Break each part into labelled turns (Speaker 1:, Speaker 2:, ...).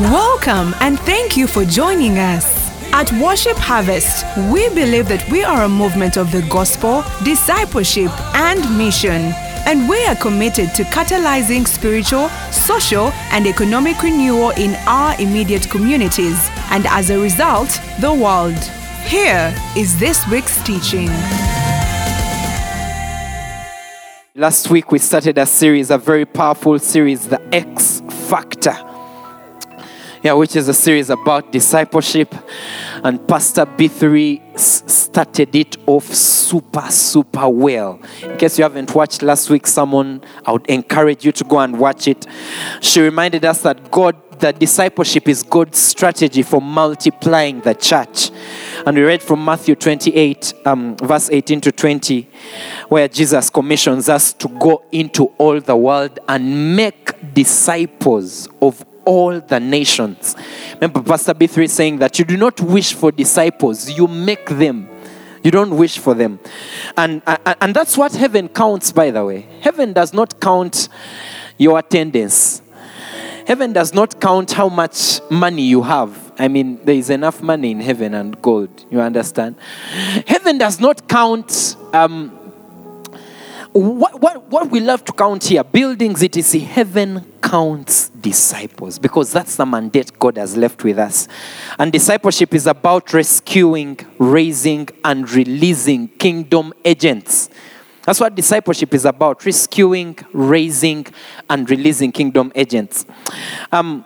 Speaker 1: Welcome and thank you for joining us. At Worship Harvest, we believe that we are a movement of the gospel, discipleship, and mission. And we are committed to catalyzing spiritual, social, and economic renewal in our immediate communities, and as a result, the world. Here is this week's teaching.
Speaker 2: Last week we started a series, a very powerful series, The X Factor. Yeah, which is a series about discipleship. And Pastor B3 s- started it off super, super well. In case you haven't watched last week's sermon, I would encourage you to go and watch it. She reminded us that God, that discipleship is God's strategy for multiplying the church. And we read from Matthew 28, um, verse 18 to 20, where Jesus commissions us to go into all the world and make disciples of all the nations. Remember, Pastor B3 saying that you do not wish for disciples, you make them. You don't wish for them. And, and, and that's what heaven counts, by the way. Heaven does not count your attendance. Heaven does not count how much money you have. I mean, there is enough money in heaven and gold. You understand? Heaven does not count um, what, what, what we love to count here buildings, etc. Heaven counts disciples because that's the mandate God has left with us. And discipleship is about rescuing, raising, and releasing kingdom agents. That's what discipleship is about rescuing, raising, and releasing kingdom agents. Um,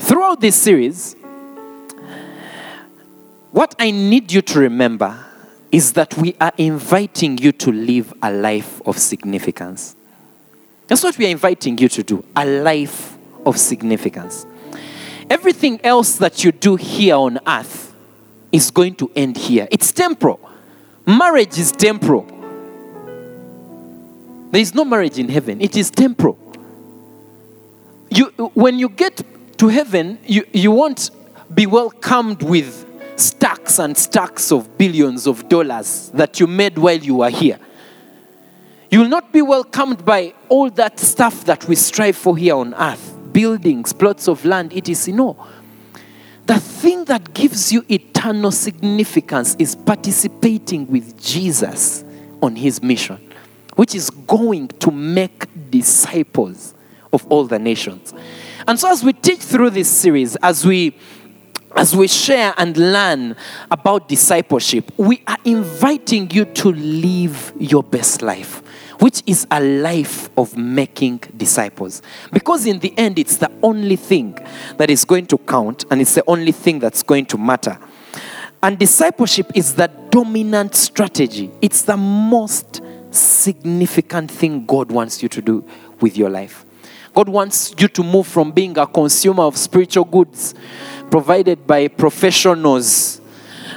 Speaker 2: throughout this series, what I need you to remember is that we are inviting you to live a life of significance. That's what we are inviting you to do a life of significance. Everything else that you do here on earth is going to end here. It's temporal. Marriage is temporal. There is no marriage in heaven, it is temporal. You, when you get to heaven, you, you won't be welcomed with stacks and stacks of billions of dollars that you made while you were here. You will not be welcomed by all that stuff that we strive for here on earth buildings, plots of land, etc. No. The thing that gives you eternal significance is participating with Jesus on his mission, which is going to make disciples of all the nations. And so, as we teach through this series, as we as we share and learn about discipleship, we are inviting you to live your best life, which is a life of making disciples. Because in the end, it's the only thing that is going to count and it's the only thing that's going to matter. And discipleship is the dominant strategy, it's the most significant thing God wants you to do with your life. God wants you to move from being a consumer of spiritual goods provided by professionals.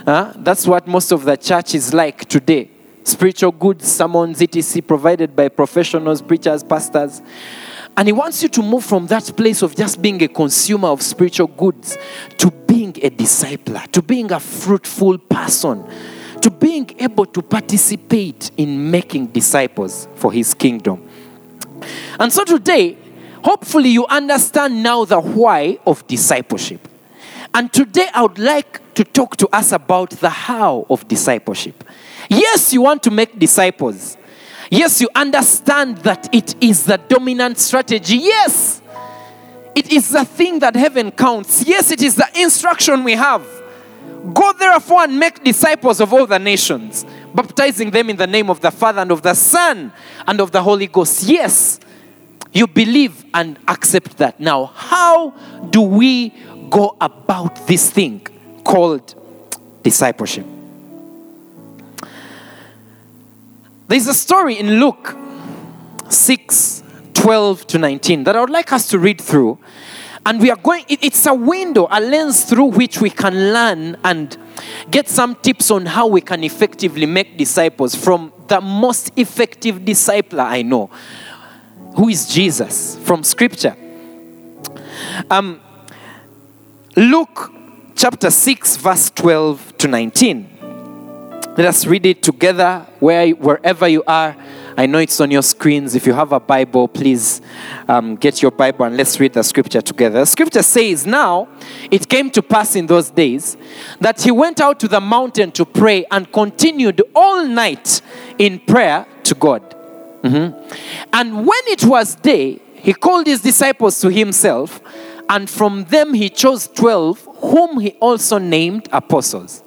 Speaker 2: Huh? That's what most of the church is like today. Spiritual goods, sermons, etc., provided by professionals, preachers, pastors. And He wants you to move from that place of just being a consumer of spiritual goods to being a discipler, to being a fruitful person, to being able to participate in making disciples for His kingdom. And so today, hopefully, you understand now the why of discipleship. And today I would like to talk to us about the how of discipleship. Yes, you want to make disciples. Yes, you understand that it is the dominant strategy. Yes, it is the thing that heaven counts. Yes, it is the instruction we have. Go therefore and make disciples of all the nations, baptizing them in the name of the Father and of the Son and of the Holy Ghost. Yes, you believe and accept that. Now, how do we go about this thing called discipleship? There's a story in Luke 6 12 to 19 that I would like us to read through. And we are going, it- it's a window, a lens through which we can learn and get some tips on how we can effectively make disciples from the most effective discipler I know, who is Jesus from Scripture. Um, Luke chapter 6, verse 12 to 19. Let us read it together where, wherever you are I know it's on your screens. If you have a Bible, please um, get your Bible and let's read the scripture together. The scripture says, Now it came to pass in those days that he went out to the mountain to pray and continued all night in prayer to God. Mhm. And when it was day, he called his disciples to himself, and from them he chose twelve, whom he also named apostles.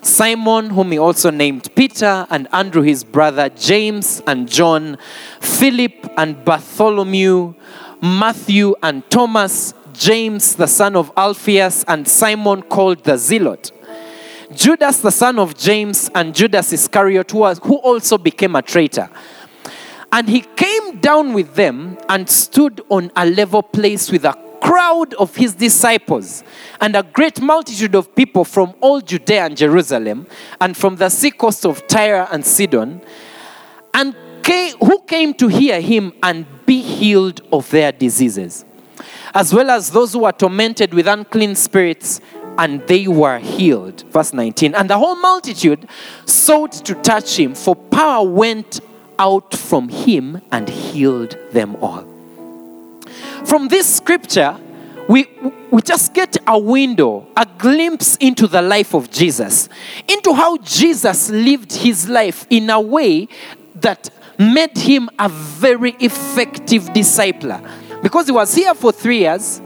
Speaker 2: Simon, whom he also named Peter, and Andrew his brother, James and John, Philip and Bartholomew, Matthew and Thomas, James the son of Alphaeus, and Simon called the Zealot. Judas the son of James, and Judas Iscariot, who, was, who also became a traitor. And he came down with them and stood on a level place with a crowd of his disciples and a great multitude of people from all Judea and Jerusalem and from the sea coast of Tyre and Sidon, and came, who came to hear him and be healed of their diseases, as well as those who were tormented with unclean spirits, and they were healed. Verse 19. And the whole multitude sought to touch him, for power went out from him and healed them all. From this scripture, we, we just get a window, a glimpse into the life of Jesus, into how Jesus lived his life in a way that made him a very effective discipler. Because he was here for three years,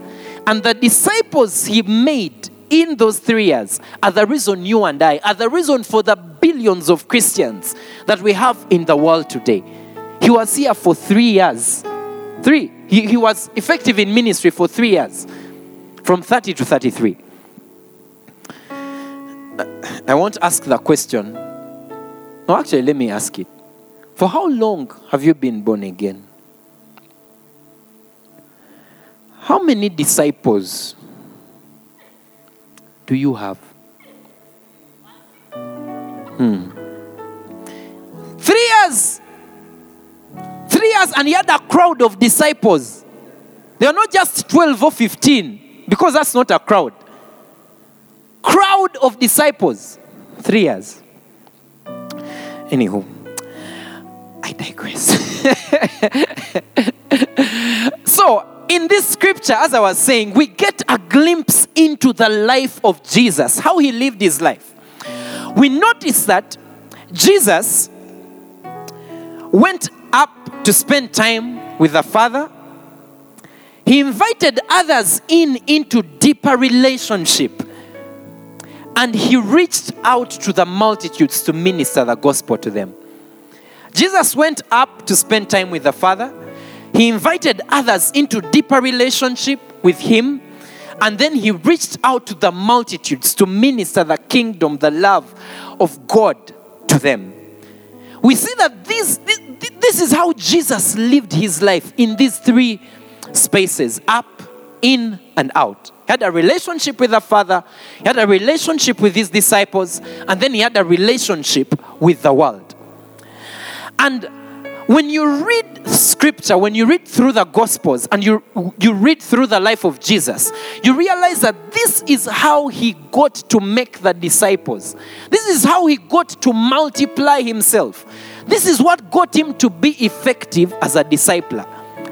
Speaker 2: and the disciples he made in those three years are the reason you and I are the reason for the billions of Christians that we have in the world today. He was here for three years. Three. He, he was effective in ministry for three years, from 30 to 33. I won't ask the question. No, actually, let me ask it. For how long have you been born again? How many disciples do you have? Hmm. Three years. Three years, and he had a crowd of disciples. They are not just 12 or 15, because that's not a crowd. Crowd of disciples. Three years. Anywho, I digress. so, in this scripture, as I was saying, we get a glimpse into the life of Jesus, how he lived his life. We notice that Jesus went up to spend time with the Father. He invited others in into deeper relationship. And he reached out to the multitudes to minister the gospel to them. Jesus went up to spend time with the Father. He invited others into deeper relationship with him. And then he reached out to the multitudes to minister the kingdom, the love of God to them. We see that this, this, is how Jesus lived his life in these three spaces up, in, and out. He had a relationship with the Father, he had a relationship with his disciples, and then he had a relationship with the world. And when you read scripture, when you read through the gospels and you, you read through the life of Jesus, you realize that this is how he got to make the disciples. This is how he got to multiply himself. This is what got him to be effective as a discipler.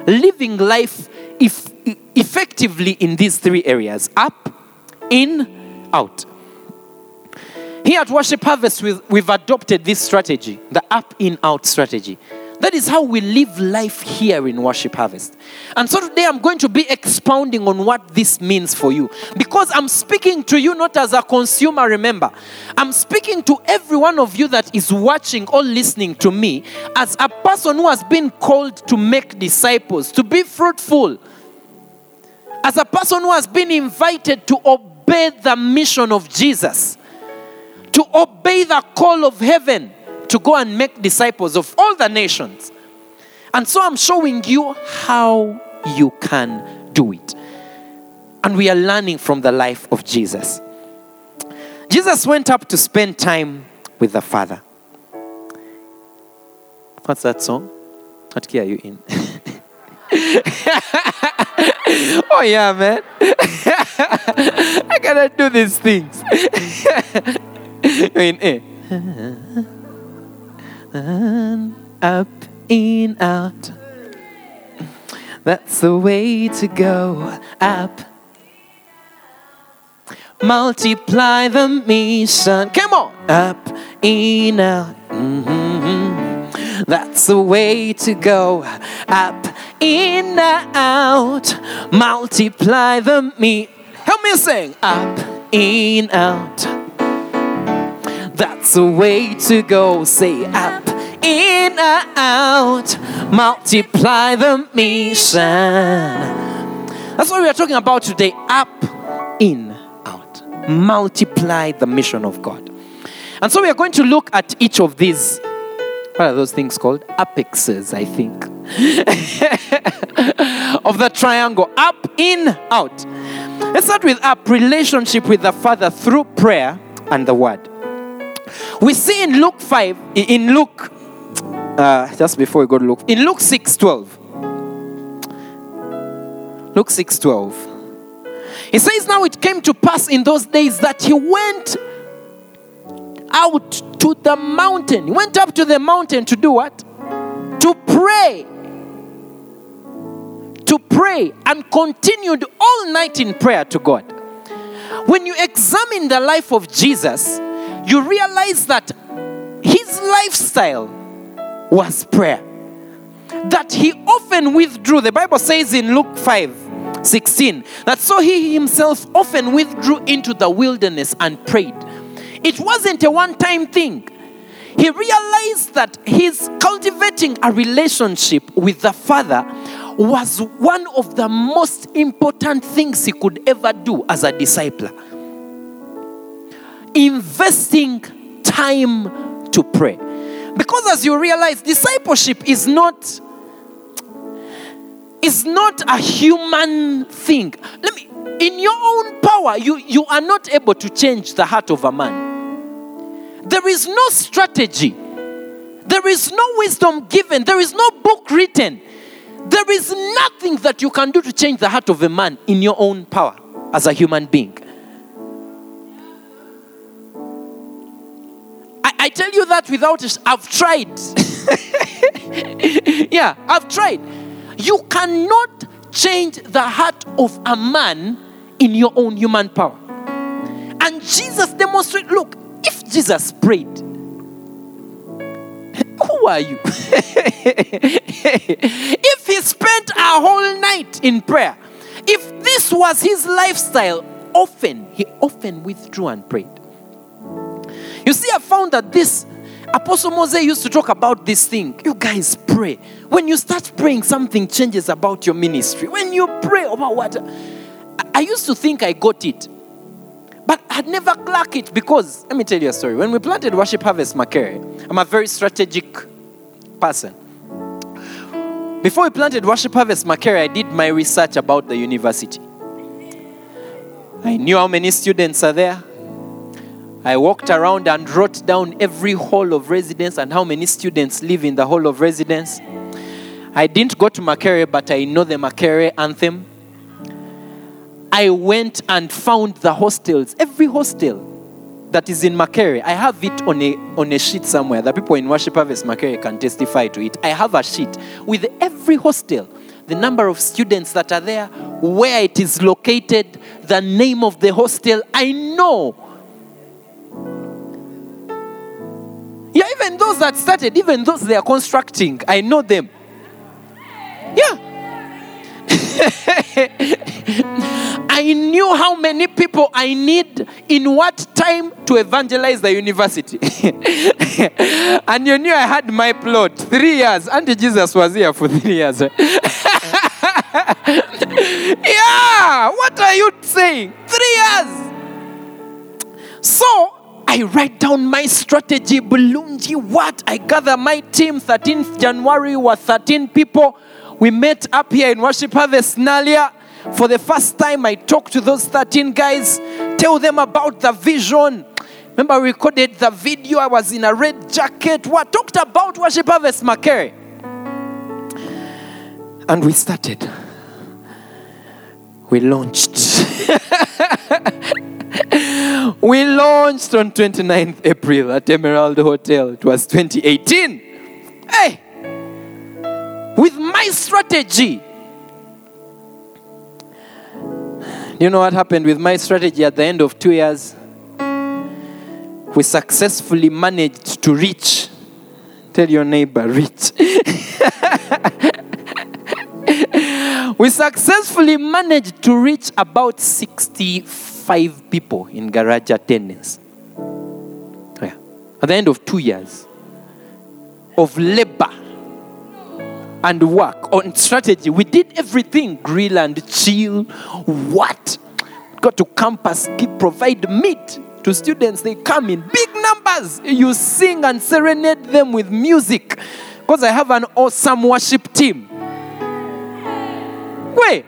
Speaker 2: Living life if, effectively in these three areas up, in, out. Here at Worship Harvest, we've, we've adopted this strategy the up, in, out strategy. That is how we live life here in Worship Harvest. And so today I'm going to be expounding on what this means for you. Because I'm speaking to you not as a consumer, remember. I'm speaking to every one of you that is watching or listening to me as a person who has been called to make disciples, to be fruitful. As a person who has been invited to obey the mission of Jesus, to obey the call of heaven to go and make disciples of all the nations. And so I'm showing you how you can do it. And we are learning from the life of Jesus. Jesus went up to spend time with the Father. What's that song? What key are you in? oh, yeah, man. I gotta do these things. You're in A. up, in, out. That's the way to go. Up. Multiply the mission. Come on. Up, in, out. Mhm. That's the way to go. Up, in, out. Multiply the me. Help me sing. Up, in, out. That's the way to go. Say up, in, out. Multiply the mission. That's what we are talking about today. Up, in, out. Multiply the mission of God. And so we are going to look at each of these. What are those things called? Apexes, I think. of the triangle. Up, in, out. Let's start with up relationship with the Father through prayer and the Word. We see in Luke 5, in Luke, uh, just before we go to Luke, in Luke 6 12. Luke 6 12. He says, Now it came to pass in those days that he went out to the mountain. He went up to the mountain to do what? To pray. To pray and continued all night in prayer to God. When you examine the life of Jesus, you realize that his lifestyle was prayer. That he often withdrew. The Bible says in Luke 5 16 that so he himself often withdrew into the wilderness and prayed. It wasn't a one time thing. He realized that his cultivating a relationship with the Father was one of the most important things he could ever do as a disciple. Investing time to pray. Because as you realize, discipleship is not is not a human thing. Let me in your own power, you, you are not able to change the heart of a man. There is no strategy. There is no wisdom given. There is no book written. There is nothing that you can do to change the heart of a man in your own power as a human being. I, I tell you that without, I've tried. yeah, I've tried. You cannot change the heart of a man in your own human power. And Jesus demonstrated look, if Jesus prayed, who are you? if he spent a whole night in prayer, if this was his lifestyle, often, he often withdrew and prayed. You see, I found that this Apostle Moses used to talk about this thing. You guys pray. When you start praying, something changes about your ministry. When you pray about what I- I used to think I got it, but I'd never clock it because let me tell you a story. When we planted Worship Harvest Makerere, I'm a very strategic person. Before we planted Worship Harvest Makerere, I did my research about the university. I knew how many students are there. I walked around and wrote down every hall of residence and how many students live in the hall of residence. I didn't go to Makerere, but I know the Makerere anthem. I went and found the hostels, every hostel that is in Makerere. I have it on a, on a sheet somewhere. The people in Worship Harvest Makerere can testify to it. I have a sheet with every hostel, the number of students that are there, where it is located, the name of the hostel. I know Yeah, even those that started, even those they are constructing, I know them. Yeah. I knew how many people I need in what time to evangelize the university. and you knew I had my plot. Three years. Auntie Jesus was here for three years. yeah. What are you saying? Three years. So I write down my strategy, Bulungi, what? I gather my team, 13th January were 13 people. We met up here in Worship Harvest Naalya. For the first time, I talked to those 13 guys, tell them about the vision. Remember, I recorded the video. I was in a red jacket. What talked about Worship Harvest Makerere. And we started. We launched. we launched on 29th April at Emerald Hotel. It was 2018. Hey, with my strategy. You know what happened with my strategy at the end of two years? We successfully managed to reach. Tell your neighbor, reach. we successfully managed to reach about 65 people in garage attendance. Yeah. At the end of two years of labor and work on strategy. We did everything grill and chill. What? Got to campus, give, provide meat to students. They come in big numbers. You sing and serenade them with music. Because I have an awesome worship team. Wait,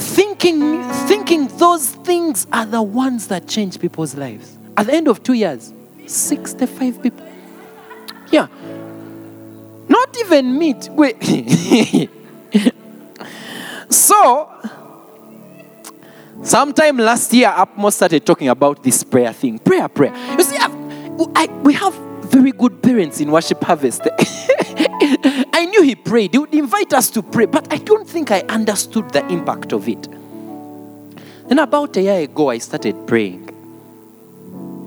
Speaker 2: thinking, thinking those things are the ones that change people's lives. At the end of two years, 65 people. Yeah, not even meat. Wait. so, sometime last year, Upmo started talking about this prayer thing. Prayer, prayer. You see, I, we have very good parents in Worship Harvest. I knew he prayed. He would invite us to pray, but I don't think I understood the impact of it. Then about a year ago, I started praying.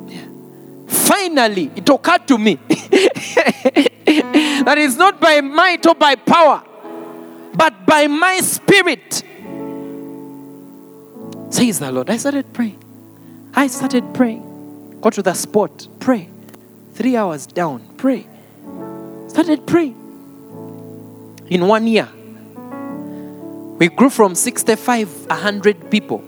Speaker 2: Yeah. Finally, it occurred to me that it's not by might or by power, but by my spirit. Says the Lord. I started praying. I started praying. Go to the spot, pray. Three hours down, pray. Started praying. In one year, we grew from 65, 100 people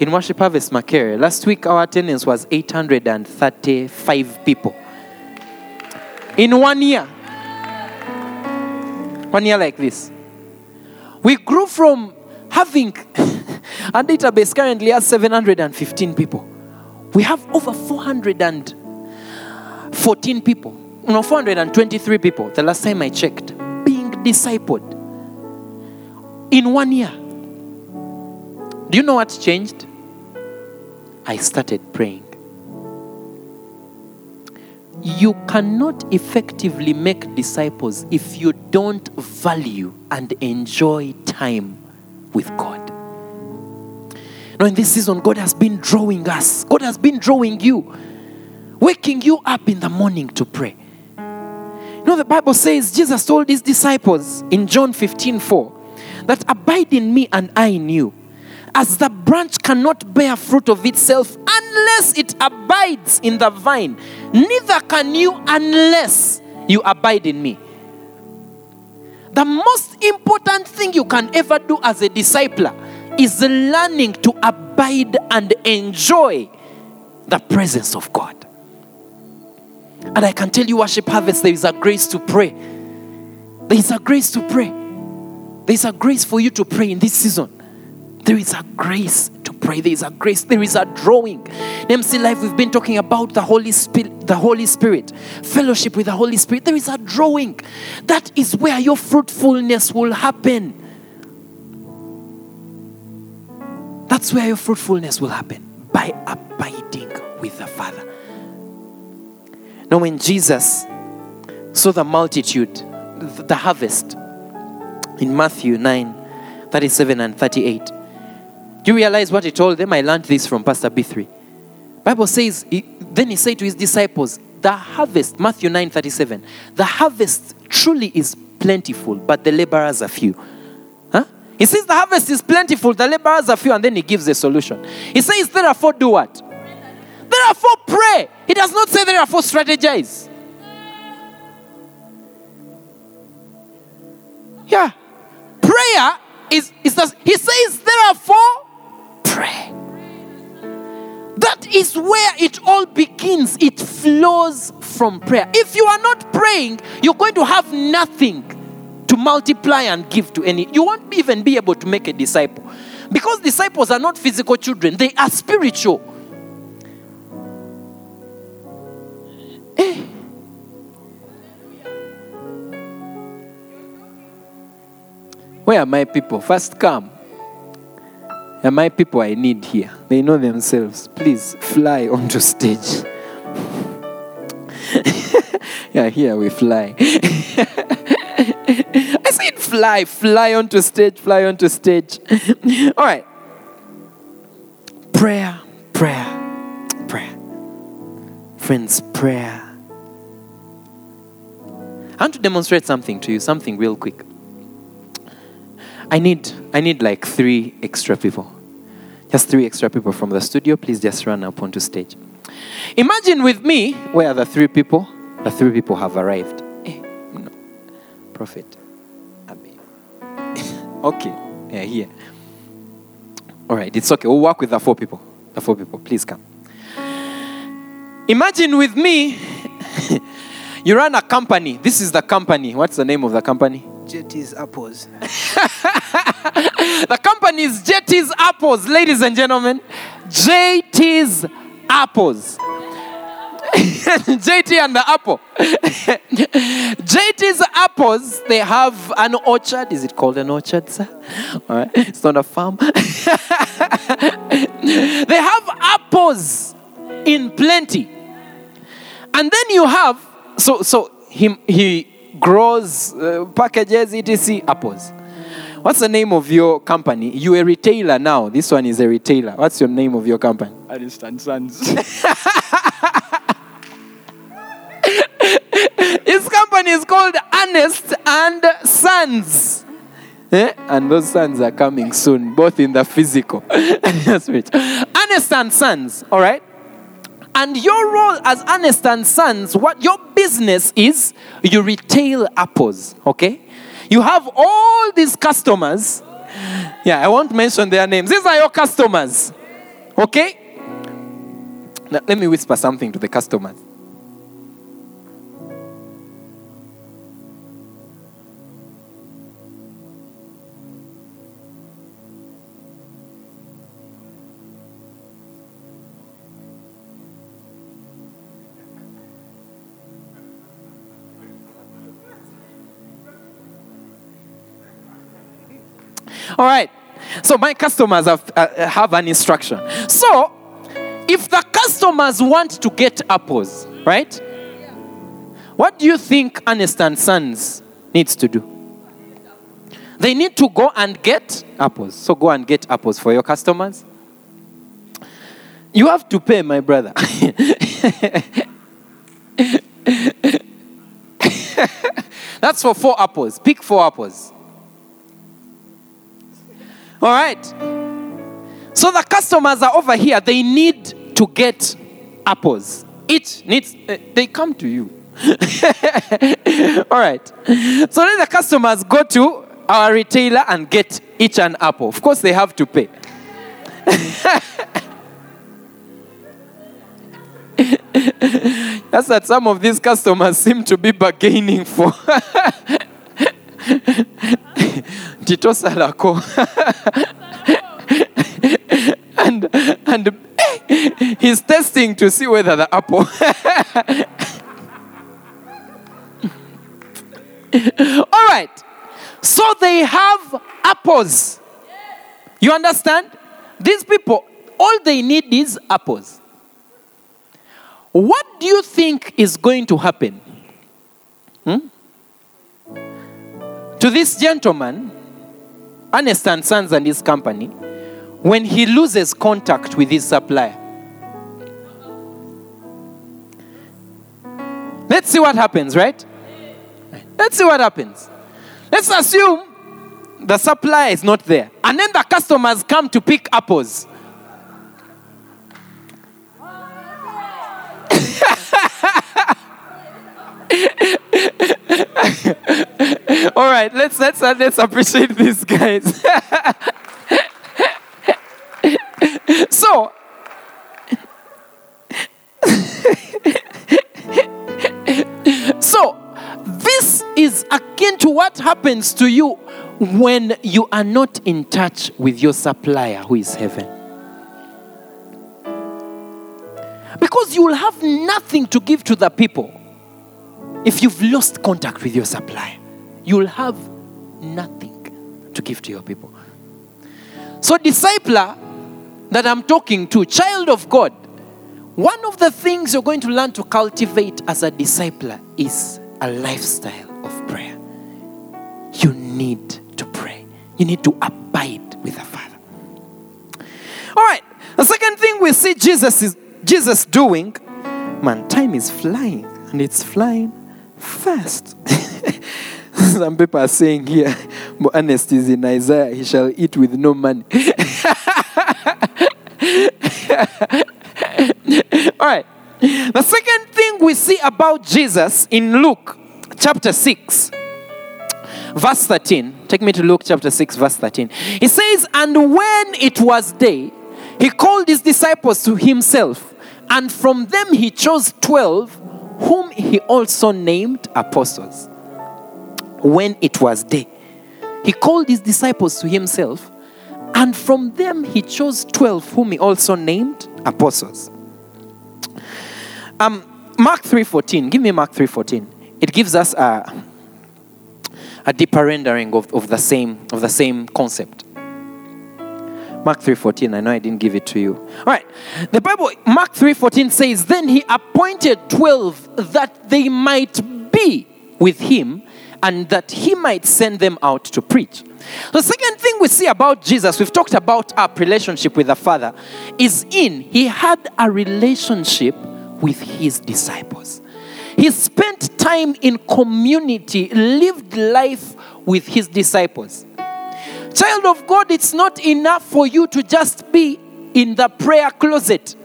Speaker 2: in Worship Harvest Makerere. Last week, our attendance was 835 people. In one year, one year like this, we grew from having a database currently has 715 people. We have over 414 people, no, 423 people, the last time I checked, discipled in one year. Do you know what changed? I started praying. You cannot effectively make disciples if you don't value and enjoy time with God. Now, in this season, God has been drawing us, God has been drawing you, waking you up in the morning to pray. Know, the Bible says Jesus told his disciples in John 15 4 that abide in me and I in you as the branch cannot bear fruit of itself unless it abides in the vine, neither can you unless you abide in me. The most important thing you can ever do as a discipler is learning to abide and enjoy the presence of God. And I can tell you, Worship Harvest, there is a grace to pray. There is a grace to pray. There is a grace for you to pray in this season. There is a grace to pray. There is a grace. There is a drawing. In MC Life, we've been talking about the Holy Spirit, the Holy Spirit, fellowship with the Holy Spirit. There is a drawing. That is where your fruitfulness will happen. That's where your fruitfulness will happen by abiding with the Father. Now, when Jesus saw the multitude, the harvest, in Matthew 9 37 and 38, do you realize what he told them? I learned this from Pastor B3. Bible says, he, then he said to his disciples, the harvest, Matthew 9 37, the harvest truly is plentiful, but the laborers are few. Huh? He says the harvest is plentiful, the laborers are few, and then he gives a solution. He says, therefore, do what? Therefore, pray. He does not say, therefore, strategize. Yeah. Prayer is, is the, he says, therefore, pray. That is where it all begins. It flows from prayer. If you are not praying, you're going to have nothing to multiply and give to any. You won't even be able to make a disciple. Because disciples are not physical children, they are spiritual. Eh? Where are my people? First come. And my people I need here. They know themselves. Please fly onto stage. yeah, here we fly. I say fly, fly onto stage, fly onto stage. All right. Prayer, prayer, prayer. Friends, prayer. I want to demonstrate something to you, something real quick. I need I need like three extra people. Just three extra people from the studio. Please just run up onto stage. Imagine with me where are the three people? The three people have arrived. Eh, no. Prophet. Okay. Yeah, here. All right, it's okay. We'll work with the four people. The four people. Please come. Imagine with me, you run a company. This is the company. What's the name of the company?
Speaker 3: Jetties apples.
Speaker 2: The company is JT's Apples, ladies and gentlemen. JT's Apples. JT and the apple. JT's apples, they have an orchard. Is it called an orchard, sir? All right. It's not a farm. they have apples in plenty. And then you have, so, so he, he grows, uh, packages, etc. apples. What's the name of your company? You're a retailer now. This one is a retailer. What's your name of your company?
Speaker 3: Ernest and Sons.
Speaker 2: His company is called Ernest and Sons. Eh? And those sons are coming soon, both in the physical and spiritual. Ernest and Sons, all right? And your role as Ernest and Sons, what your business is, you retail apples, okay? You have all these customers. Yeah, I won't mention their names. These are your customers, okay? Now, let me whisper something to the customers. All right. So my customers have, uh, have an instruction. So if the customers want to get apples, right? What do you think Ernest and Sons needs to do? They need to go and get apples. So go and get apples for your customers. You have to pay, my brother. That's for four apples. Pick four apples. All right. So the customers are over here. They need to get apples. Each needs, uh, they come to you. All right. So then the customers go to our retailer and get each an apple. Of course, they have to pay. That's what some of these customers seem to be bargaining for. Tito Salako. and and he's testing to see whether the apple. All right. So they have apples. You understand? These people, all they need is apples. What do you think is going to happen? Hmm? To this gentleman, Ernest and Sons and his company, when he loses contact with his supplier. Let's see what happens, right? Let's see what happens. Let's assume the supplier is not there. And then the customers come to pick apples. All right, let's let's uh, let's appreciate these guys. so so this is akin to what happens to you when you are not in touch with your supplier who is heaven. Because you will have nothing to give to the people if you've lost contact with your supply, You'll have nothing to give to your people. So, discipler that I'm talking to, child of God, one of the things you're going to learn to cultivate as a discipler is a lifestyle of prayer. you need to pray. You need to abide with the Father. All right. The second thing we see Jesus is Jesus doing, man, time is flying and it's flying fast. Some people are saying here, honest is in Isaiah, he shall eat with no money. All right. The second thing we see about Jesus in Luke chapter 6, verse 13. Take me to Luke chapter 6, verse 13. He says, And when it was day, he called his disciples to himself, and from them he chose 12, whom he also named apostles. When it was day, he called his disciples to himself, and from them he chose 12, whom he also named apostles. Um, Mark 3.14, give me Mark 3.14. It gives us a, a deeper rendering of, of, the same, of the same concept. Mark 3:14. I know I didn't give it to you. All right. The Bible Mark 3:14 says, "Then he appointed 12 that they might be with him and that he might send them out to preach." The second thing we see about Jesus, we've talked about our relationship with the Father, is in he had a relationship with his disciples. He spent time in community, lived life with his disciples. Child of God, it's not enough for you to just be in the prayer closet.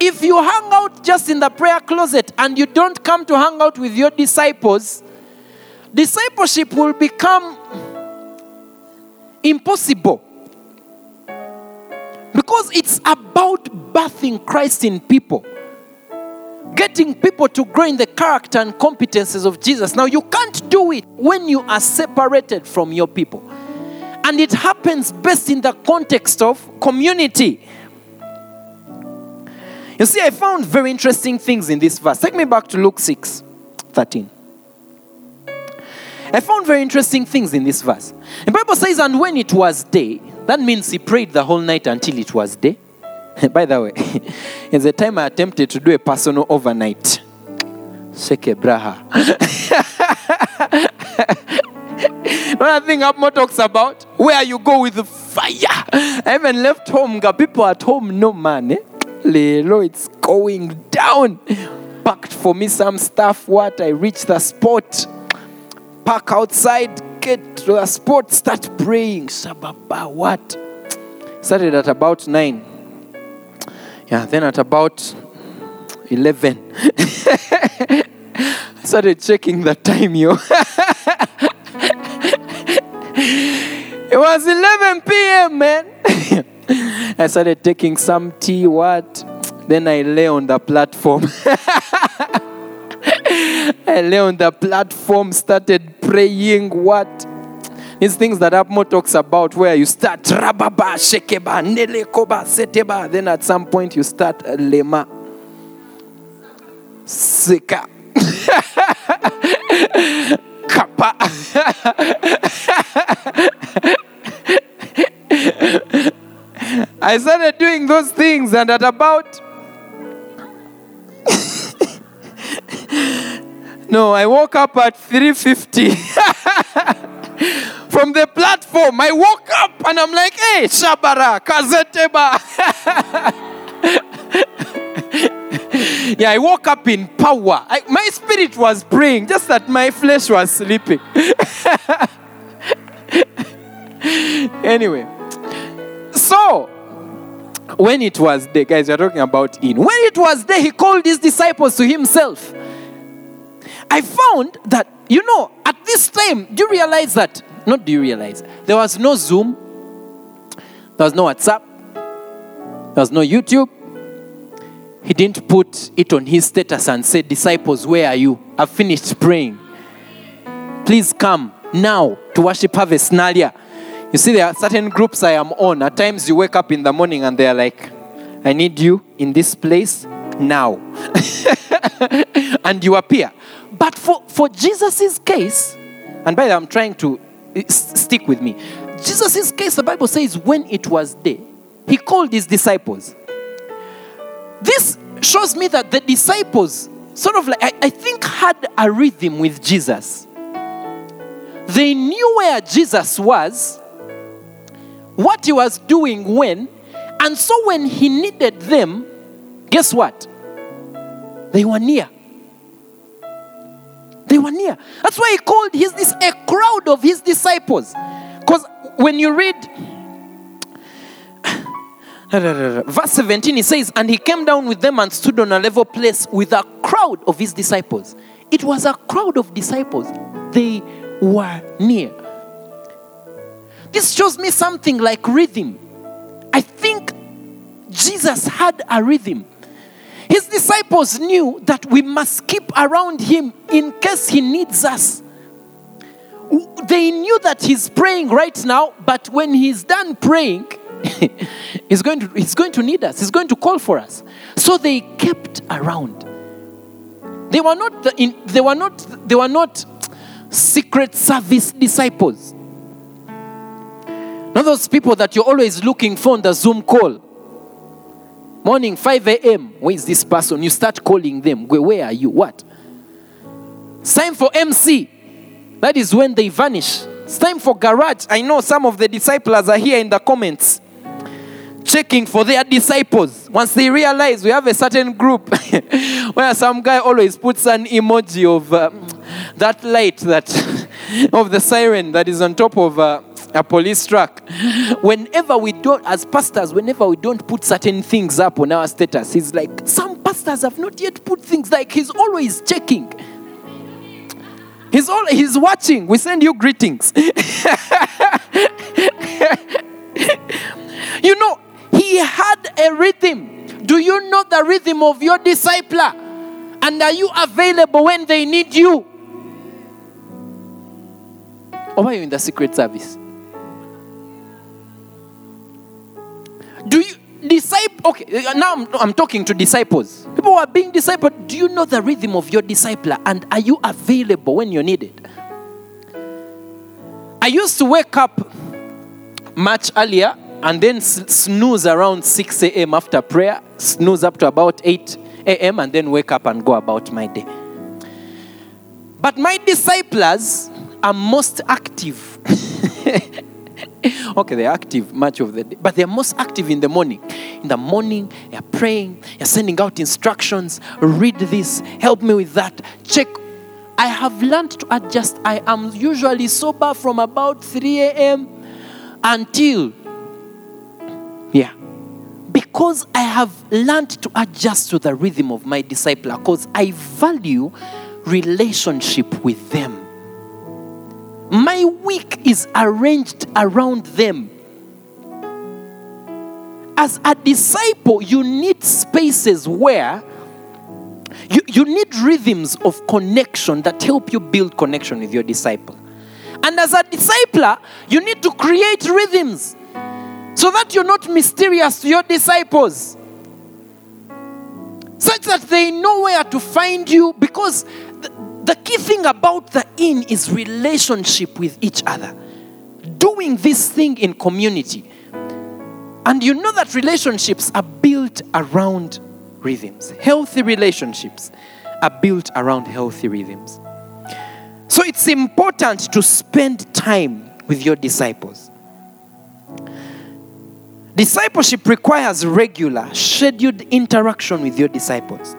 Speaker 2: If you hang out just in the prayer closet and you don't come to hang out with your disciples, discipleship will become impossible. Because it's about birthing Christ in people, getting people to grow in the character and competences of Jesus. Now, you can't do it when you are separated from your people. And it happens best in the context of community. You see, I found very interesting things in this verse. Take me back to Luke 6 13. I found very interesting things in this verse. The Bible says, and when it was day, that means he prayed the whole night until it was day. By the way, in the time I attempted to do a personal overnight. Sheke braha. Another thing Abmo talks about, where you go with the fire. I even left home, people at home, no man. Eh? Lelo, it's going down. Packed for me some stuff. What? I reach the spot. Park outside, get to the spot, start praying. Shababa, what? Started at about 9. Yeah, then at about 11. Started checking the time, yo. it was 11 p.m., man. I started taking some tea, what? Then I lay on the platform. I lay on the platform, started praying, what? These things that Abmo talks about where you start rababa, shekeba, nelekoba, seteba. Then at some point you start lema. Sika. Kappa. I started doing those things, and at about no, I woke up at 3:50 from the platform. I woke up and I'm like, "Hey, Shabara, Kazeteba." yeah, I woke up in power. I, my spirit was praying, just that my flesh was sleeping. anyway, so when it was day, guys, we're talking about in. When it was day, he called his disciples to himself. I found that, you know, at this time, do you realize that? Not do you realize? There was no Zoom, there was no WhatsApp, there was no YouTube. He didn't put it on his status and say, Disciples, where are you? I've finished praying. Please come now to worship Harvest Naalya. You see, there are certain groups I am on. At times you wake up in the morning and they're like, I need you in this place now. and you appear. But for, for Jesus' case, and by the way, I'm trying to uh, s- stick with me. Jesus' case, the Bible says, when it was day, he called his disciples. This shows me that the disciples sort of like, I, I think, had a rhythm with Jesus. they knew where Jesus was, what he was doing when, and so when he needed them, guess what? They were near. They were near. That's why he called his this a crowd of his disciples. Because when you read verse 17, he says, And he came down with them and stood on a level place with a crowd of his disciples. It was a crowd of disciples. They were near. This shows me something like rhythm. I think Jesus had a rhythm. His disciples knew that we must keep around him in case he needs us. They knew that he's praying right now, but when he's done praying, he's, going to, he's going to need us. He's going to call for us. So they kept around. They were not, the, in, they were not, they were not secret service disciples. Not those people that you're always looking for on the Zoom call. Morning, 5 a.m. Where is this person? You start calling them. Where are you? What? It's time for MC. That is when they vanish. It's time for garage. I know some of the disciples are here in the comments checking for their disciples. Once they realize we have a certain group where some guy always puts an emoji of uh, that light that of the siren that is on top of uh, a police truck. Whenever we don't, as pastors, whenever we don't put certain things up on our status, he's like, some pastors have not yet put things like he's always checking. He's all he's watching. We send you greetings. you know, he had a rhythm. Do you know the rhythm of your discipler? And are you available when they need you? Or are you in the secret service? Do you disciple? Okay, now I'm, I'm talking to disciples. People are being discipled. Do you know the rhythm of your discipler? And are you available when you're needed? I used to wake up much earlier and then snooze around 6 a.m. after prayer, snooze up to about 8 a.m., and then wake up and go about my day. But my disciples are most active. okay, they're active much of the day, but they're most active in the morning. In the morning, they're praying, they're sending out instructions read this, help me with that, check. I have learned to adjust. I am usually sober from about 3 a.m. until. Because I have learned to adjust to the rhythm of my discipler, because I value relationship with them. My week is arranged around them. As a disciple, you need spaces where you, you need rhythms of connection that help you build connection with your disciple. And as a discipler, you need to create rhythms so that you're not mysterious to your disciples. Such that they know where to find you because the, the key thing about the inn is relationship with each other. Doing this thing in community. And you know that relationships are built around rhythms. Healthy relationships are built around healthy rhythms. So it's important to spend time with your disciples. Discipleship requires regular, scheduled interaction with your disciples.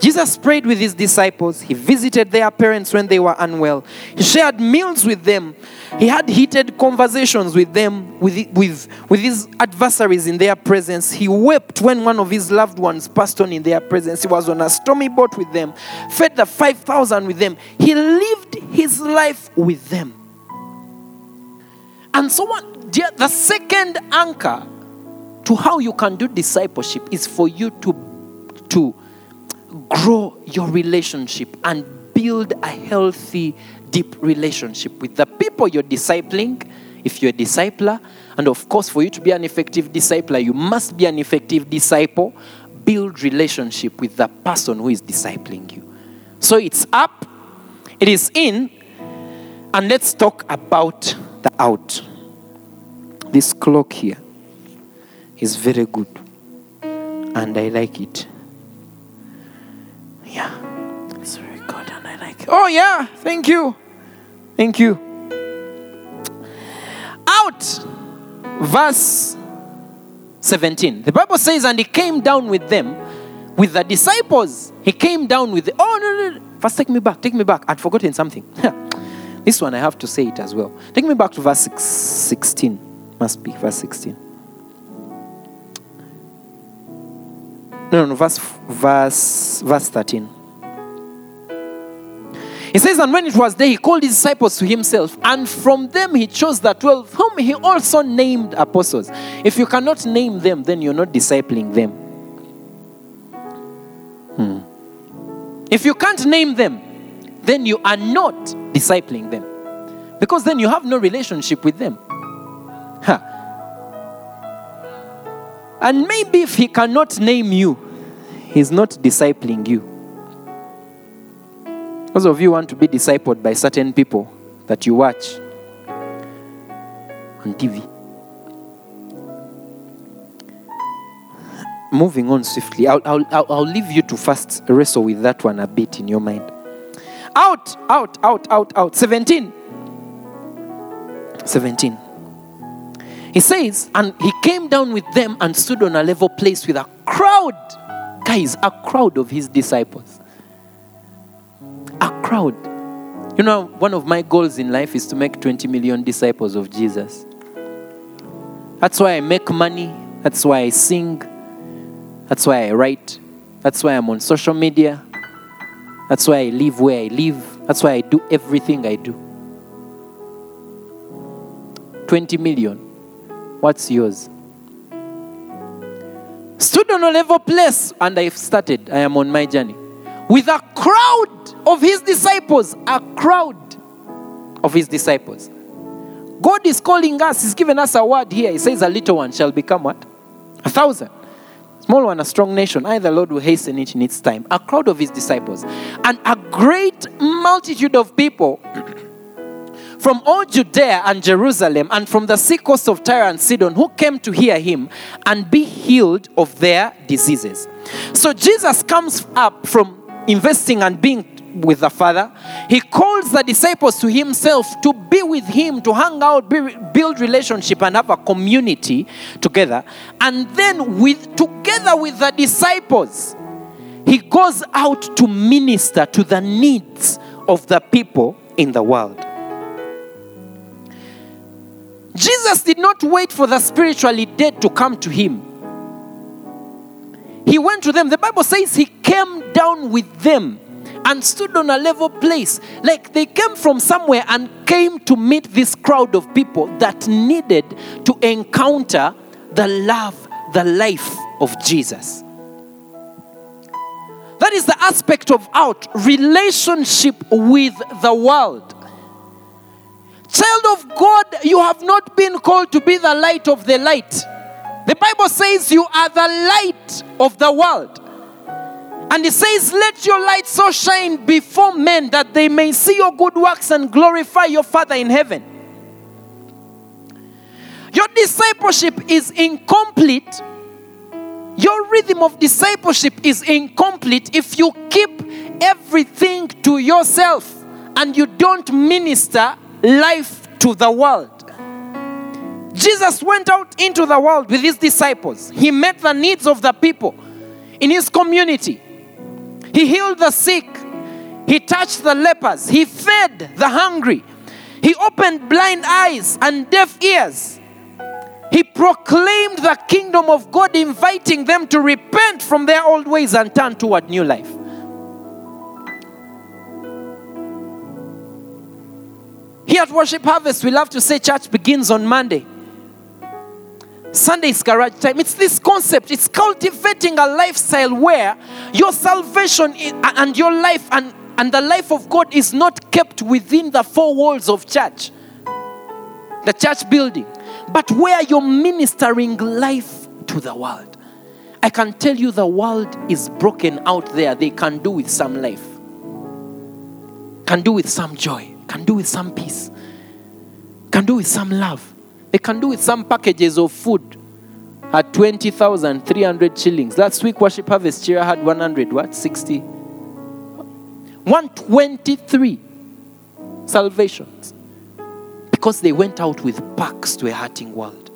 Speaker 2: Jesus prayed with his disciples. He visited their parents when they were unwell. He shared meals with them. He had heated conversations with them, with, with, with his adversaries in their presence. He wept when one of his loved ones passed on in their presence. He was on a stormy boat with them, fed the 5,000 with them. He lived his life with them. And so on, the second anchor to how you can do discipleship is for you to, to grow your relationship and build a healthy, deep relationship with the people you're discipling, if you're a discipler. And of course, for you to be an effective discipler, you must be an effective disciple. Build relationship with the person who is discipling you. So it's up, it is in, and let's talk about the out. This clock here is very good. And I like it. Yeah. It's very good and I like it. Oh, yeah. Thank you. Thank you. Out. Verse 17. The Bible says, And he came down with them, with the disciples. He came down with the. Oh, no, no. no. First, take me back. Take me back. I'd forgotten something. this one, I have to say it as well. Take me back to verse 16. Must be verse 16. No, no, verse, verse, verse 13. He says, And when it was day, he called his disciples to himself, and from them he chose the twelve, whom he also named apostles. If you cannot name them, then you're not discipling them. Hmm. If you can't name them, then you are not discipling them. Because then you have no relationship with them. And maybe if he cannot name you, he's not discipling you. Those of you want to be discipled by certain people that you watch on TV. Moving on swiftly, I'll, I'll, I'll, leave you to first wrestle with that one a bit in your mind. Out, out, out, out, out. 17. 17. He says, and he came down with them and stood on a level place with a crowd. Guys, a crowd of his disciples. A crowd. You know, one of my goals in life is to make 20 million disciples of Jesus. That's why I make money. That's why I sing. That's why I write. That's why I'm on social media. That's why I live where I live. That's why I do everything I do. 20 million. What's yours? Stood on a level place and I've started. I am on my journey. With a crowd of his disciples. A crowd of his disciples. God is calling us. He's given us a word here. He says, A little one shall become what? A thousand. Small one, a strong nation. I, the Lord, will hasten it in its time. A crowd of his disciples. And a great multitude of people from all Judea and Jerusalem and from the sea coast of Tyre and Sidon who came to hear him and be healed of their diseases. So Jesus comes up from investing and being with the Father. He calls the disciples to himself to be with him, to hang out, be, build relationship, and have a community together. And then, with together with the disciples, he goes out to minister to the needs of the people in the world. Jesus did not wait for the spiritually dead to come to him. He went to them. The Bible says he came down with them and stood on a level place. Like they came from somewhere and came to meet this crowd of people that needed to encounter the love, the life of Jesus. That is the aspect of out relationship with the world. Child of God, you have not been called to be the light of the light. The Bible says you are the light of the world. And it says, Let your light so shine before men that they may see your good works and glorify your Father in heaven. Your discipleship is incomplete. Your rhythm of discipleship is incomplete if you keep everything to yourself and you don't minister life to the world. Jesus went out into the world with his disciples. He met the needs of the people in his community. He healed the sick. He touched the lepers. He fed the hungry. He opened blind eyes and deaf ears. He proclaimed the kingdom of God, inviting them to repent from their old ways and turn toward new life. Here at Worship Harvest, we love to say church begins on Monday. Sunday is garage time. It's this concept. It's cultivating a lifestyle where your salvation and your life and, and the life of God is not kept within the four walls of church, the church building, but where you're ministering life to the world. I can tell you the world is broken out there. They can do with some life, can do with some joy, can do with some peace, can do with some love. They can do with some packages of food at 20,300 shillings. Last week, Worship Harvest Cheer had 100, what? 60? 123 salvations. Because they went out with packs to a hurting world.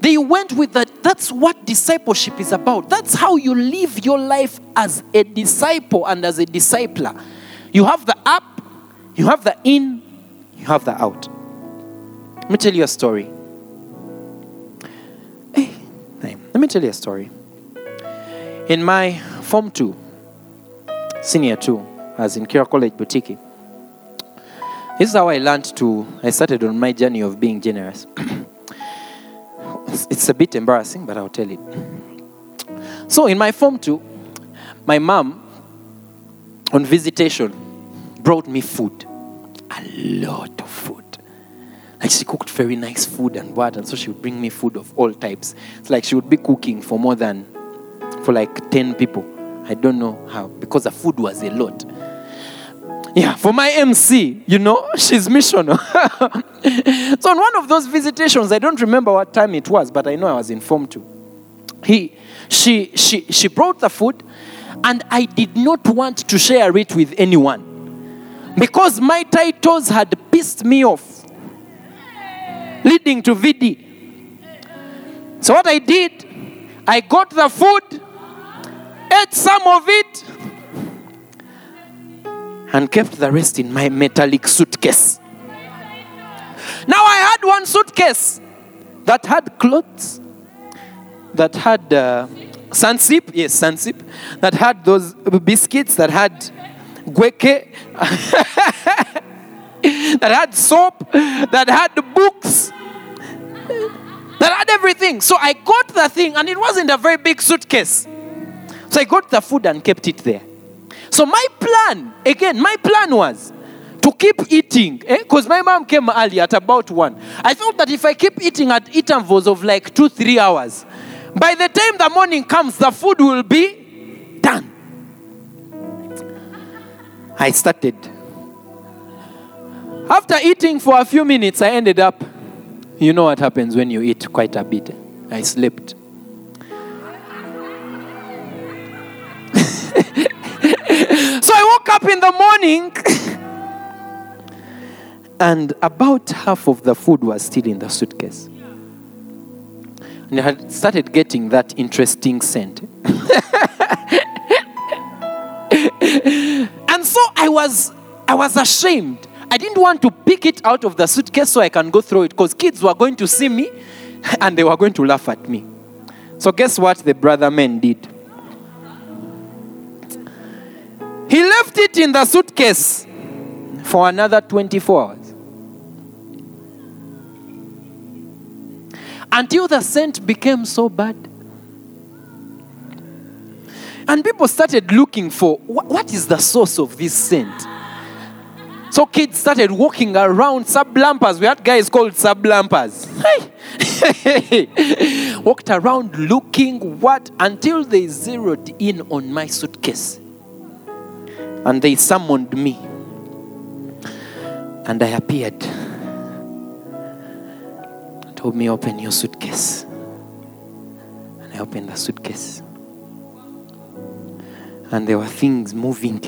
Speaker 2: They went with that. That's what discipleship is about. That's how you live your life as a disciple and as a discipler. You have the up, you have the in, you have the out. Let me tell you a story. Eh, hey, let me tell you a story. In my Form 2, Senior 2, as in Kiira College Butiki, this is how I learned to, I started on my journey of being generous. it's a bit embarrassing, but I'll tell it. So in my Form 2, my mom, on visitation, brought me food. A lot of food. Like she cooked very nice food and what, and so she would bring me food of all types. It's like she would be cooking for more than, for like 10 people. I don't know how, because the food was a lot. Yeah, for my MC, you know, she's missional. so on one of those visitations, I don't remember what time it was, but I know I was informed to. He, she, she, she brought the food, and I did not want to share it with anyone because my titles had pissed me off, leading to VD. So what I did, I got the food, ate some of it, and kept the rest in my metallic suitcase. Now I had one suitcase that had clothes, that had uh, Sunsip, yes, Sunsip, that had those biscuits, that had gweke, that had soap, that had books, that had everything. So I got the thing, and it wasn't a very big suitcase. So I got the food and kept it there. So my plan, again, my plan was to keep eating, because eh? my mom came early at about one. I thought that if I keep eating at intervals of like two, three hours, by the time the morning comes, the food will be done. I started. After eating for a few minutes, I ended up, you know what happens when you eat quite a bit. I slept. so I woke up in the morning and about half of the food was still in the suitcase. And I had started getting that interesting scent. and so I was I was ashamed. I didn't want to pick it out of the suitcase so I can go through it because kids were going to see me and they were going to laugh at me. So guess what the brother man did? He left it in the suitcase for another 24 hours. Until the scent became so bad. And people started looking for what is the source of this scent? So kids started walking around sublampers. We had guys called sublampers. Walked around looking what until they zeroed in on my suitcase and they summoned me. And I appeared. Told me, open your suitcase. And I opened the suitcase. And there were things moving.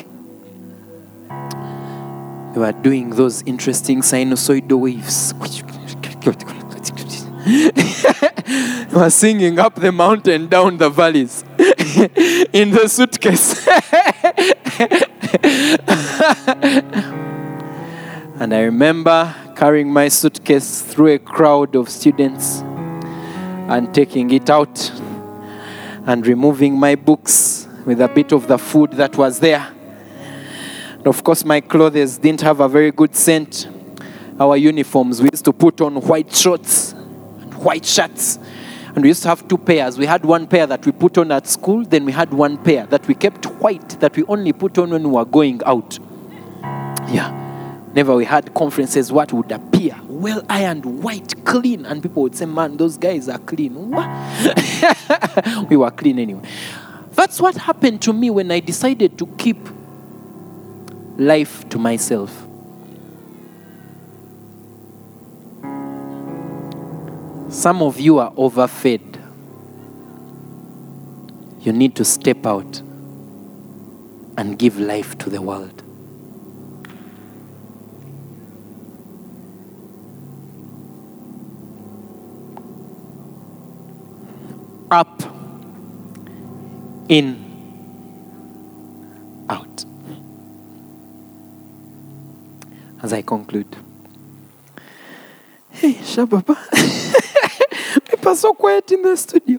Speaker 2: They were doing those interesting sinusoidal waves. they were singing up the mountain, down the valleys in the suitcase. and I remember carrying my suitcase through a crowd of students and taking it out and removing my books with a bit of the food that was there. And of course, my clothes didn't have a very good scent. Our uniforms, we used to put on white shorts and white shirts and we used to have two pairs. We had one pair that we put on at school, then we had one pair that we kept white, that we only put on when we were going out. Yeah. Never we had conferences, what would appear well ironed, white, clean. And people would say, Man, those guys are clean. We were clean anyway. That's what happened to me when I decided to keep life to myself. Some of you are overfed. You need to step out and give life to the world. Up, in, out. As I conclude. Hey, Shababa. Are so quiet in the studio.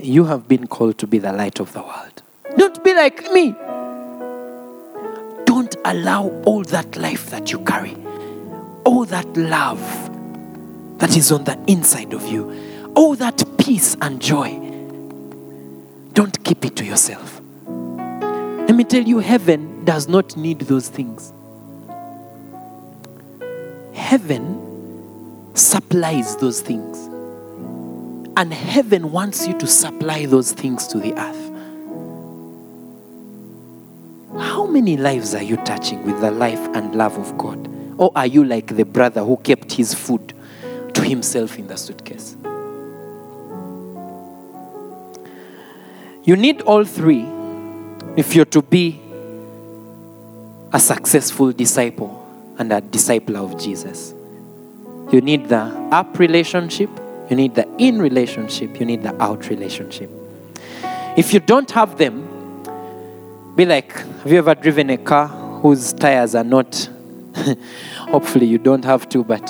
Speaker 2: you have been called to be the light of the world. Don't be like me. Don't allow all that life that you carry, all that love that is on the inside of you, all that peace and joy. Don't keep it to yourself. Let me tell you, heaven does not need those things. Heaven supplies those things. And heaven wants you to supply those things to the earth. How many lives are you touching with the life and love of God? Or are you like the brother who kept his food to himself in the suitcase? You need all three if you're to be a successful disciple and a disciple of Jesus. You need the up relationship, you need the in relationship, you need the out relationship. If you don't have them, be like, have you ever driven a car whose tires are not, hopefully you don't have to, but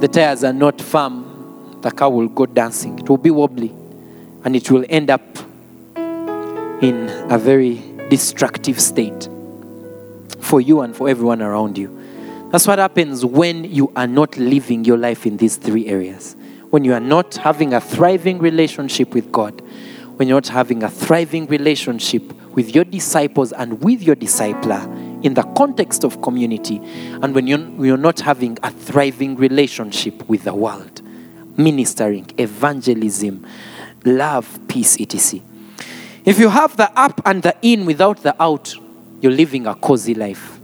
Speaker 2: the tires are not firm, the car will go dancing. It will be wobbly and it will end up in a very destructive state for you and for everyone around you. That's what happens when you are not living your life in these three areas. When you are not having a thriving relationship with God, when you're not having a thriving relationship with your disciples and with your discipler in the context of community, and when you're, you're not having a thriving relationship with the world, ministering, evangelism, love, peace, etc. If you have the up and the in without the out, you're living a cozy life.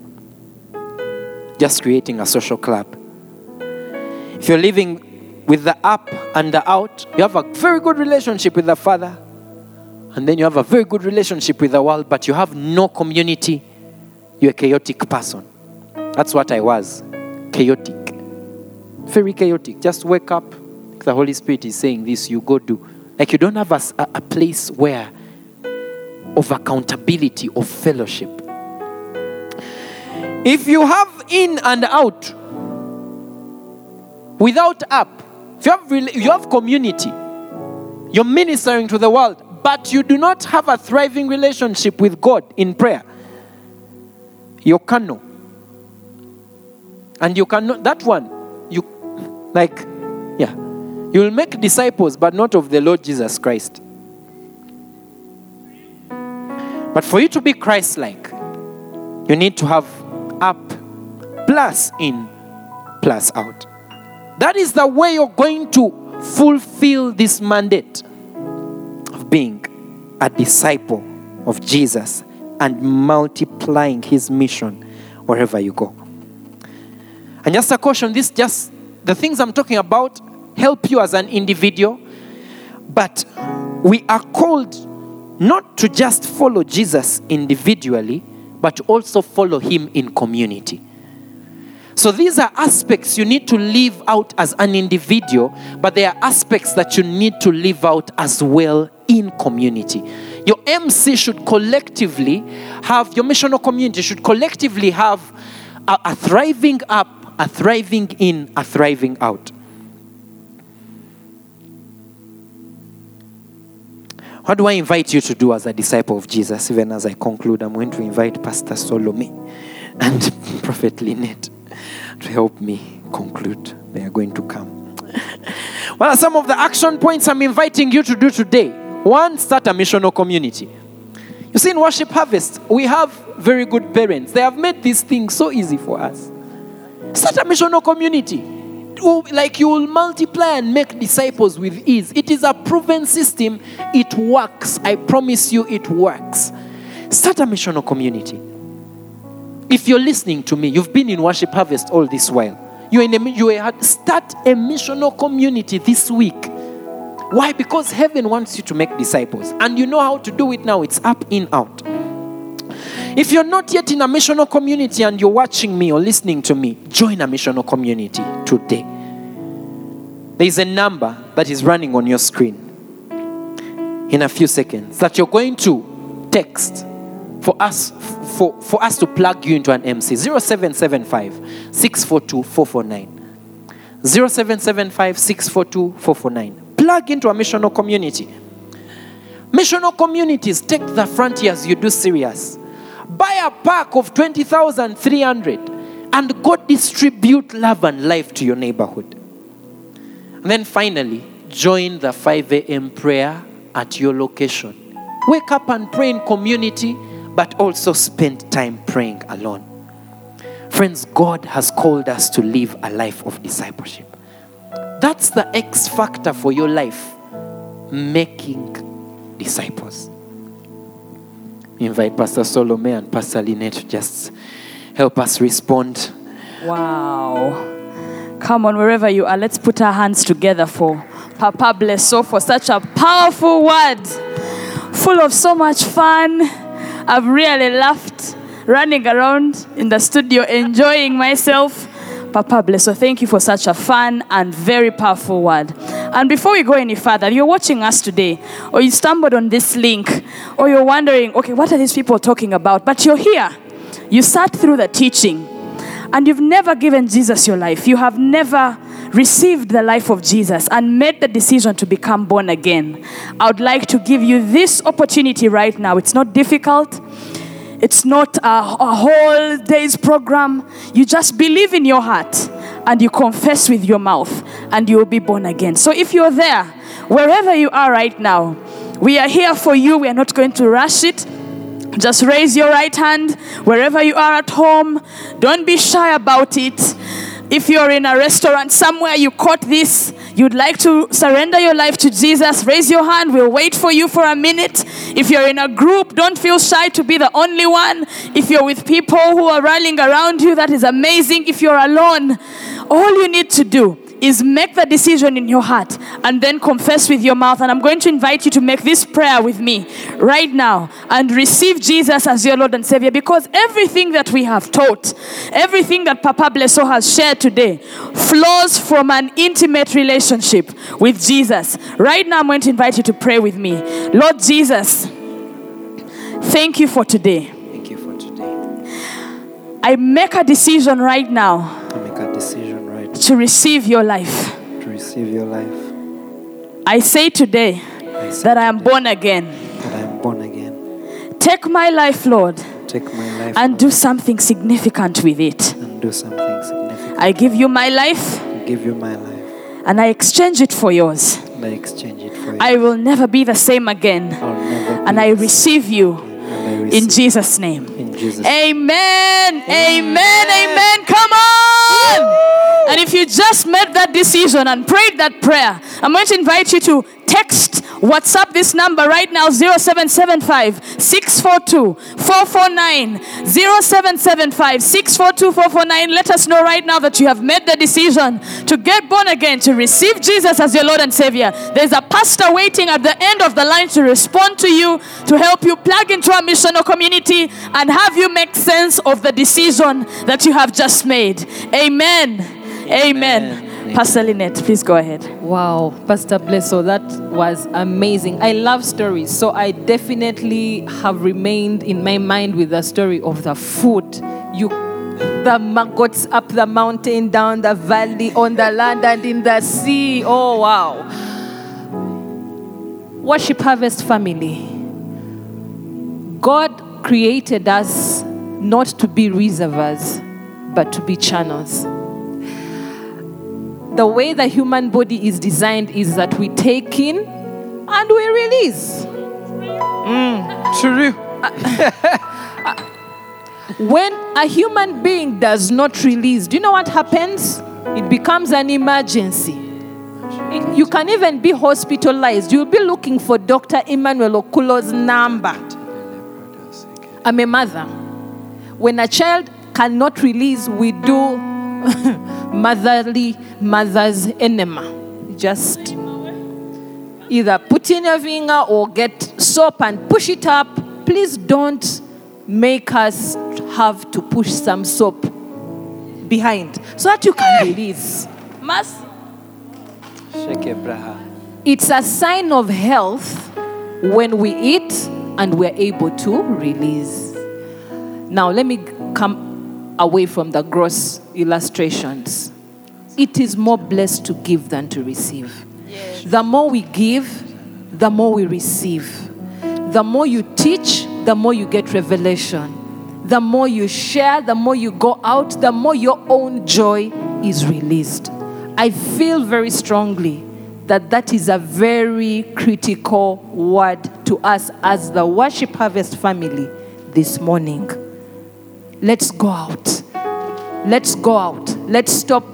Speaker 2: Just creating a social club. If you're living with the up and the out, you have a very good relationship with the Father, and then you have a very good relationship with the world, but you have no community. You're a chaotic person. That's what I was chaotic. Very chaotic. Just wake up. The Holy Spirit is saying this, you go do. Like you don't have a, a place where of accountability, of fellowship. If you have in and out without up, if you have, you have community, you're ministering to the world, but you do not have a thriving relationship with God in prayer, you cannot. And you cannot, that one, you, like, yeah, you will make disciples, but not of the Lord Jesus Christ. But for you to be Christ like, you need to have up plus in plus out. That is the way you're going to fulfill this mandate of being a disciple of Jesus and multiplying his mission wherever you go. And just a caution this just the things I'm talking about help you as an individual, but we are called not to just follow Jesus individually, but also follow him in community. So these are aspects you need to live out as an individual, but there are aspects that you need to live out as well in community. Your MC should collectively have, your missional community should collectively have a, a thriving up, a thriving in, a thriving out. What do I invite you to do as a disciple of Jesus? Even as I conclude, I'm going to invite Pastor Solomon and Prophet Lynette to help me conclude. They are going to come. Are some of the action points I'm inviting you to do today? One, start a missional community. You see, in Worship Harvest, we have very good parents. They have made these things so easy for us. Start a missional community like you will multiply and make disciples with ease. It is a proven system. It works. I promise you, it works. Start a missional community. If you're listening to me, you've been in Worship Harvest all this while. You're in a, you are, start a missional community this week. Why? Because heaven wants you to make disciples. And you know how to do it now. It's up, in, out. If you're not yet in a missional community and you're watching me or listening to me, join a missional community today. There's a number that is running on your screen in a few seconds that you're going to text for us for, for us to plug you into an MC 0775 642 449 0775 642 449 plug into a missional community. Missional communities take the frontiers you do serious. Buy a pack of 20300 and go distribute love and life to your neighborhood. And then finally join the 5 a.m prayer at your location. Wake up and pray in community but also spend time praying alone. Friends god has called us to live a life of discipleship that's the X factor for your life making disciples. Invite Pastor Solomon and Pastor Lynette to just help us respond.
Speaker 4: Wow. Come on, wherever you are, let's put our hands together for Papa Blesso for such a powerful word, full of so much fun. I've really laughed running around in the studio, enjoying myself. Papa Blesso, thank you for such a fun and very powerful word. And before we go any further, you're watching us today, or you stumbled on this link, or you're wondering, okay, what are these people talking about? But you're here. You sat through the teaching, and you've never given Jesus your life. You have never received the life of Jesus and made the decision to become born again. I would like to give you this opportunity right now. It's not difficult. It's not a, a whole day's program. You just believe in your heart and you confess with your mouth and you will be born again. So if you're there, wherever you are right now, we are here for you. We are not going to rush it. Just raise your right hand wherever you are at home. Don't be shy about it. If you're in a restaurant somewhere, you caught this, you'd like to surrender your life to Jesus, raise your hand. We'll wait for you for a minute. If you're in a group, don't feel shy to be the only one. If you're with people who are rallying around you, that is amazing. If you're alone, all you need to do is make the decision in your heart and then confess with your mouth. And I'm going to invite you to make this prayer with me right now and receive Jesus as your Lord and Savior because everything that we have taught, everything that Papa Blesso has shared today, flows from an intimate relationship with Jesus. Right now, I'm going to invite you to pray with me. Lord Jesus, thank you for today.
Speaker 2: Thank you for today.
Speaker 4: I make a decision right now
Speaker 2: I make a decision
Speaker 4: to receive your life.
Speaker 2: to receive your life.
Speaker 4: I say today
Speaker 2: I say
Speaker 4: that I am born again.
Speaker 2: that I am born again.
Speaker 4: Take my life, Lord,
Speaker 2: Take my life
Speaker 4: and
Speaker 2: Lord,
Speaker 4: do something significant with it.
Speaker 2: and do something significant.
Speaker 4: I give you my life
Speaker 2: I give you my life
Speaker 4: and I exchange it for yours.
Speaker 2: and I exchange it for you.
Speaker 4: I will never be the same again.
Speaker 2: I'll never
Speaker 4: And
Speaker 2: be
Speaker 4: I
Speaker 2: the
Speaker 4: receive you
Speaker 2: and I
Speaker 4: in Jesus' name.
Speaker 2: in Jesus.
Speaker 4: Amen. Amen. Amen. Come on. If you just made that decision and prayed that prayer, I'm going to invite you to text WhatsApp this number right now 0775 642 449. 0775 642 449. Let us know right now that you have made the decision to get born again, to receive Jesus as your Lord and Savior. There's a pastor waiting at the end of the line to respond to you, to help you plug into a missional community and have you make sense of the decision that you have just made. Amen. Amen.
Speaker 2: Amen.
Speaker 4: Pastor Lynette, please go ahead.
Speaker 5: Wow, Pastor Blesso, that was amazing. I love stories, so I definitely have remained in my mind with the story of the food. You, the maggots up the mountain, down the valley, on the land, and in the sea. Oh, wow. Worship Harvest family. God created us not to be reservoirs, but to be channels the way the human body is designed is that we take in and we release.
Speaker 2: Mm, true.
Speaker 5: When a human being does not release, do you know what happens? It becomes an emergency. You can even be hospitalized. You'll be looking for Dr. Emmanuel Okulo's number. I'm a mother. When a child cannot release, we do motherly mother's enema. Just either put in your finger or get soap and push it up. Please don't make us have to push some soap behind so that you can eh! release.
Speaker 4: Mas,
Speaker 2: Sheke braha.
Speaker 5: It's a sign of health when we eat and we're able to release. Now, let me come away from the gross illustrations. It is more blessed to give than to receive. The more we give, the more we receive. The more you teach, the more you get revelation. The more you share, the more you go out, the more your own joy is released. I feel very strongly that that is a very critical word to us as the Worship Harvest family this morning. Let's go out. Let's go out. Let's stop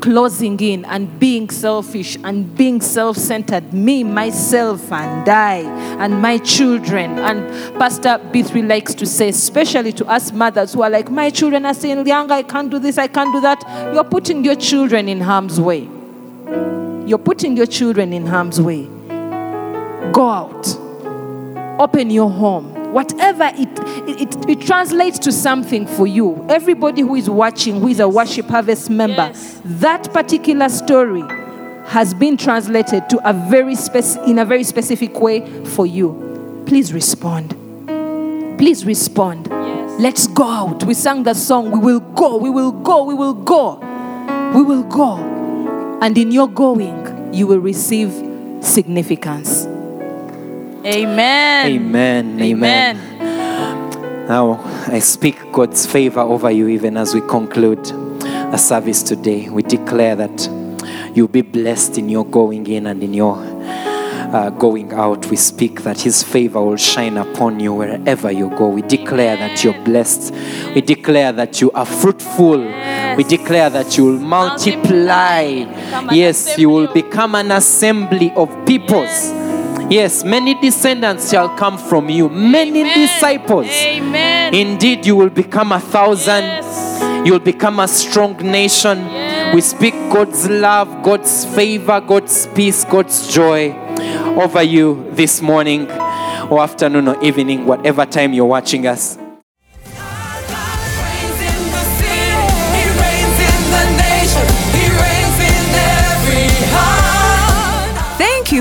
Speaker 5: closing in and being selfish and being self centered. Me, myself, and I, and my children. And Pastor B3 likes to say, especially to us mothers who are like, My children are saying, Lianga, I can't do this, I can't do that. You're putting your children in harm's way. You're putting your children in harm's way. Go out. Open your home. Whatever it, it, it, translates to something for you. Everybody who is watching, who is a Worship Harvest member,
Speaker 4: Yes.
Speaker 5: that particular story has been translated to a very spec- in a very specific way for you. Please respond. Please respond.
Speaker 4: Yes.
Speaker 5: Let's go out. We sang the song, We will go, we will go, we will go. We will go. And in your going, you will receive significance.
Speaker 4: Amen.
Speaker 2: Amen.
Speaker 4: Amen.
Speaker 2: Now, I speak God's favor over you even as we conclude a service today. We declare that you'll be blessed in your going in and in your uh, going out. We speak that His favor will shine upon you wherever you go. We declare that you're blessed. We declare that you are fruitful. We declare that you will multiply. Yes, you will become an assembly of peoples. Yes, many descendants shall come from you, many
Speaker 4: Amen.
Speaker 2: disciples.
Speaker 4: Amen.
Speaker 2: Indeed, you will become a thousand.
Speaker 4: Yes.
Speaker 2: You'll become a strong nation.
Speaker 4: Yes.
Speaker 2: We speak God's love, God's favor, God's peace, God's joy over you this morning or afternoon or evening, whatever time you're watching us.